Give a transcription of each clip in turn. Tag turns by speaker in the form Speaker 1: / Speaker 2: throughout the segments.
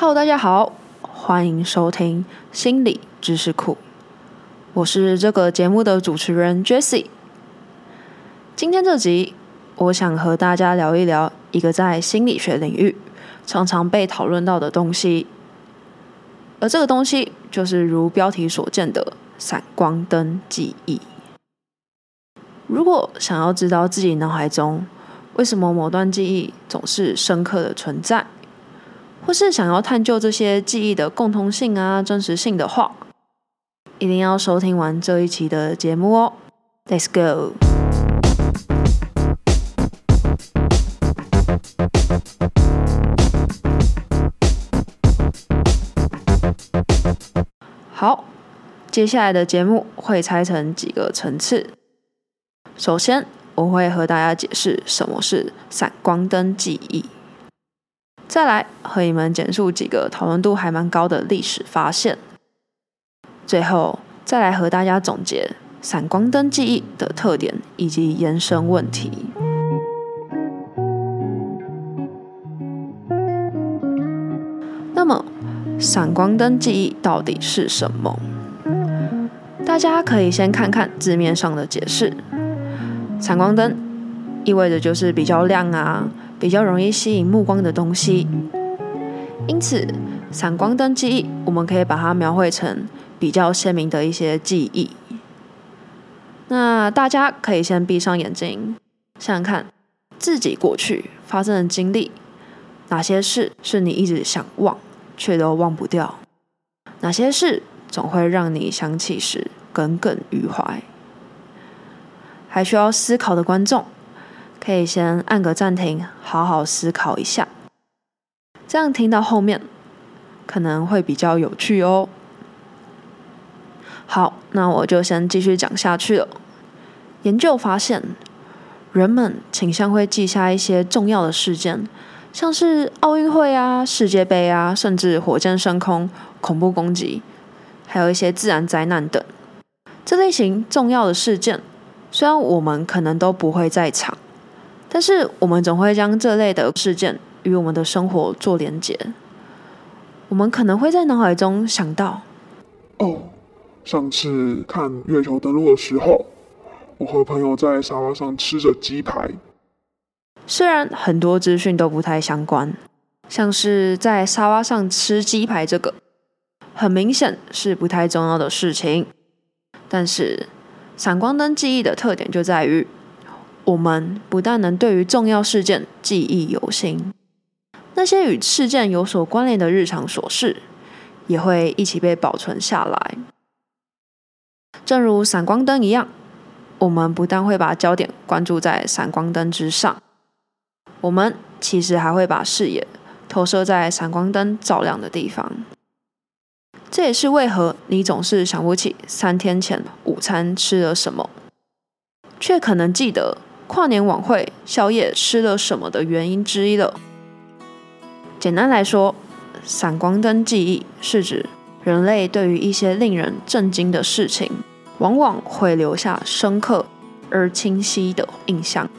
Speaker 1: Hello，大家好，欢迎收听心理知识库，我是这个节目的主持人 Jessie。今天这集，我想和大家聊一聊一个在心理学领域常常被讨论到的东西，而这个东西就是如标题所见的闪光灯记忆。如果想要知道自己脑海中为什么某段记忆总是深刻的存在，或是想要探究这些记忆的共通性啊、真实性的话，一定要收听完这一期的节目哦。Let's go。好，接下来的节目会拆成几个层次。首先，我会和大家解释什么是闪光灯记忆。再来和你们简述几个讨论度还蛮高的历史发现，最后再来和大家总结闪光灯记忆的特点以及延伸问题。那么，闪光灯记忆到底是什么？大家可以先看看字面上的解释。闪光灯意味着就是比较亮啊。比较容易吸引目光的东西，因此闪光灯记忆，我们可以把它描绘成比较鲜明的一些记忆。那大家可以先闭上眼睛，想想看自己过去发生的经历，哪些事是你一直想忘却都忘不掉？哪些事总会让你想起时耿耿于怀？还需要思考的观众。可以先按个暂停，好好思考一下，这样听到后面可能会比较有趣哦。好，那我就先继续讲下去了。研究发现，人们倾向会记下一些重要的事件，像是奥运会啊、世界杯啊，甚至火箭升空、恐怖攻击，还有一些自然灾难等。这类型重要的事件，虽然我们可能都不会在场。但是我们总会将这类的事件与我们的生活做连结。我们可能会在脑海中想到：
Speaker 2: 哦，上次看月球登陆的时候，我和朋友在沙发上吃着鸡排。
Speaker 1: 虽然很多资讯都不太相关，像是在沙发上吃鸡排这个，很明显是不太重要的事情。但是闪光灯记忆的特点就在于。我们不但能对于重要事件记忆犹新，那些与事件有所关联的日常琐事，也会一起被保存下来。正如闪光灯一样，我们不但会把焦点关注在闪光灯之上，我们其实还会把视野投射在闪光灯照亮的地方。这也是为何你总是想不起三天前午餐吃了什么，却可能记得。跨年晚会宵夜吃了什么的原因之一了。简单来说，闪光灯记忆是指人类对于一些令人震惊的事情，往往会留下深刻而清晰的印象。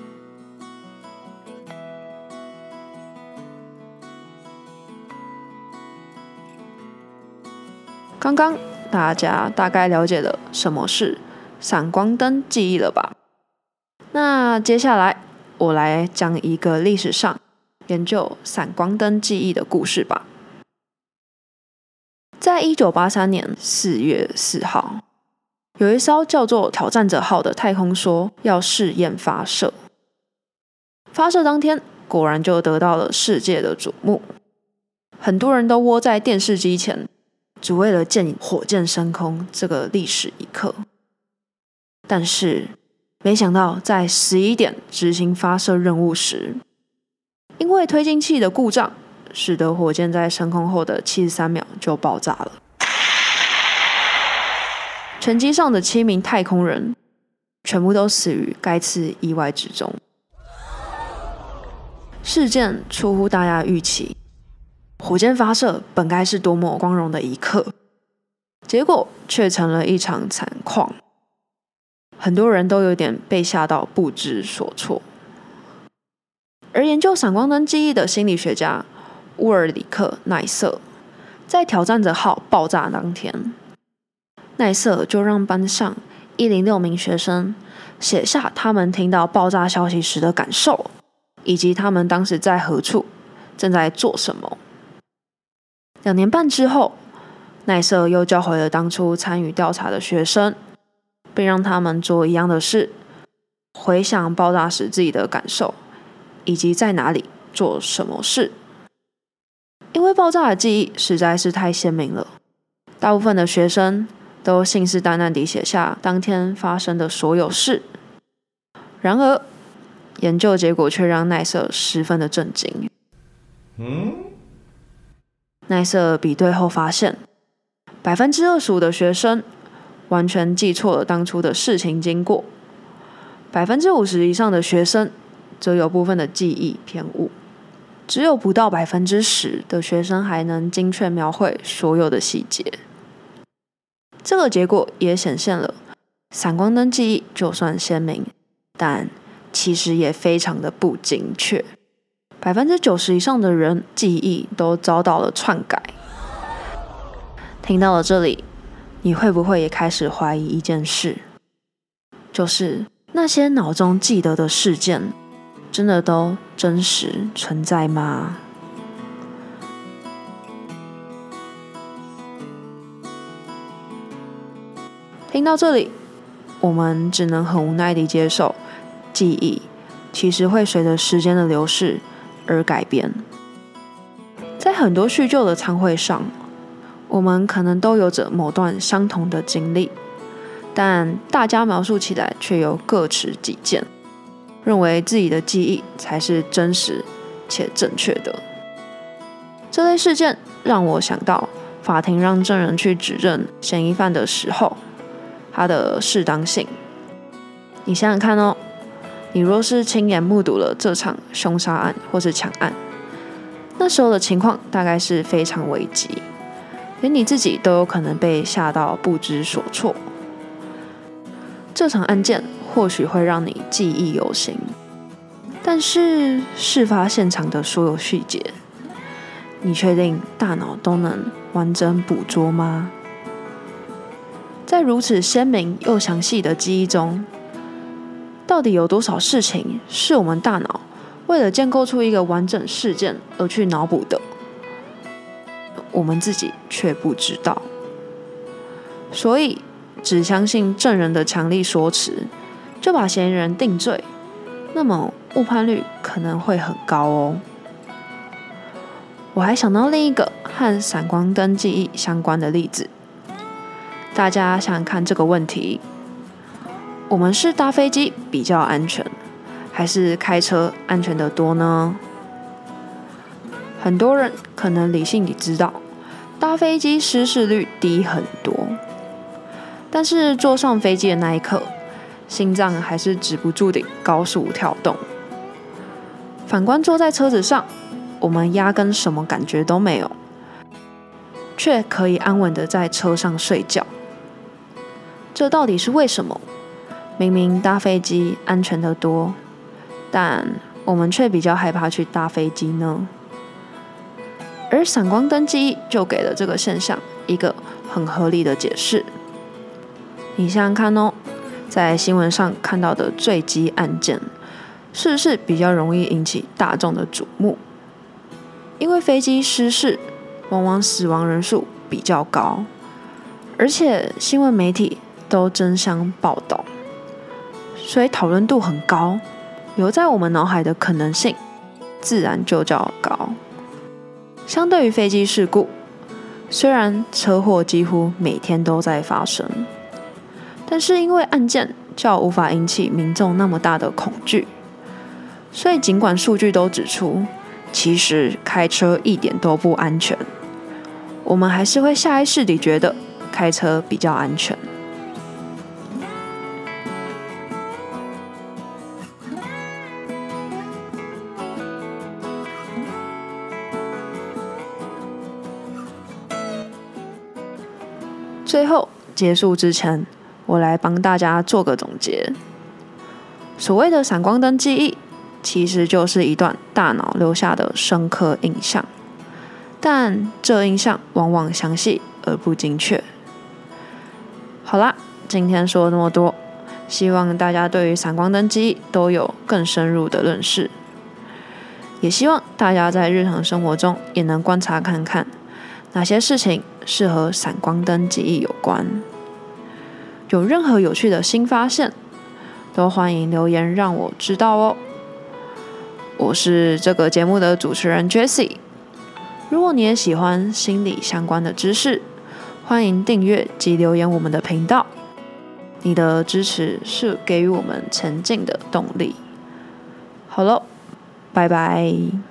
Speaker 1: 刚刚大家大概了解了什么是闪光灯记忆了吧？那接下来，我来讲一个历史上研究闪光灯记忆的故事吧。在一九八三年四月四号，有一艘叫做“挑战者号”的太空梭要试验发射。发射当天，果然就得到了世界的瞩目，很多人都窝在电视机前，只为了见火箭升空这个历史一刻。但是，没想到，在十一点执行发射任务时，因为推进器的故障，使得火箭在升空后的七十三秒就爆炸了。全机上的七名太空人全部都死于该次意外之中。事件出乎大家预期，火箭发射本该是多么光荣的一刻，结果却成了一场惨况。很多人都有点被吓到不知所措，而研究闪光灯记忆的心理学家乌尔里克奈瑟在挑战者号爆炸当天，奈瑟就让班上一零六名学生写下他们听到爆炸消息时的感受，以及他们当时在何处，正在做什么。两年半之后，奈瑟又叫回了当初参与调查的学生，并让他们做一样的事，回想爆炸时自己的感受，以及在哪里做什么事。因为爆炸的记忆实在是太鲜明了，大部分的学生都信誓旦旦地写下当天发生的所有事。然而，研究结果却让奈瑟十分的震惊。嗯，奈瑟比对后发现，百分之二十五的学生完全记错了当初的事情经过，百分之五十以上的学生则有部分的记忆偏误。只有不到百分之十的学生还能精确描绘所有的细节。这个结果也显现了，闪光灯记忆就算鲜明，但其实也非常的不精确。百分之九十以上的人记忆都遭到了篡改。听到了这里，你会不会也开始怀疑一件事？就是那些脑中记得的事件。真的都真实存在吗？听到这里，我们只能很无奈地接受，记忆其实会随着时间的流逝而改变。在很多叙旧的餐会上，我们可能都有着某段相同的经历，但大家描述起来却又各持己见。认为自己的记忆才是真实且正确的。这类事件让我想到，法庭让证人去指认嫌疑犯的时候，他的适当性。你想想看哦，你若是亲眼目睹了这场凶杀案或是抢案，那时候的情况大概是非常危急，连你自己都有可能被吓到不知所措。这场案件。或许会让你记忆犹新，但是事发现场的所有细节，你确定大脑都能完整捕捉吗？在如此鲜明又详细的记忆中，到底有多少事情是我们大脑为了建构出一个完整事件而去脑补的？我们自己却不知道，所以只相信证人的强力说辞。就把嫌疑人定罪，那么误判率可能会很高哦。我还想到另一个和闪光灯记忆相关的例子，大家想想看这个问题：我们是搭飞机比较安全，还是开车安全的多呢？很多人可能理性地知道，搭飞机失事率低很多，但是坐上飞机的那一刻。心脏还是止不住地高速跳动。反观坐在车子上，我们压根什么感觉都没有，却可以安稳的在车上睡觉。这到底是为什么？明明搭飞机安全的多，但我们却比较害怕去搭飞机呢？而闪光灯记忆就给了这个现象一个很合理的解释。你想想看哦。在新闻上看到的坠机案件，是不是比较容易引起大众的瞩目？因为飞机失事，往往死亡人数比较高，而且新闻媒体都争相报道，所以讨论度很高，留在我们脑海的可能性自然就较高。相对于飞机事故，虽然车祸几乎每天都在发生。但是因为案件较无法引起民众那么大的恐惧，所以尽管数据都指出，其实开车一点都不安全，我们还是会下意识地觉得开车比较安全。最后结束之前。我来帮大家做个总结。所谓的闪光灯记忆，其实就是一段大脑留下的深刻印象。但这印象往往详细而不精确。好啦，今天说了那么多，希望大家对于闪光灯记忆都有更深入的认识。也希望大家在日常生活中也能观察看看，哪些事情是和闪光灯记忆有关。有任何有趣的新发现，都欢迎留言让我知道哦。我是这个节目的主持人 Jessie。如果你也喜欢心理相关的知识，欢迎订阅及留言我们的频道。你的支持是给予我们前进的动力。好了，拜拜。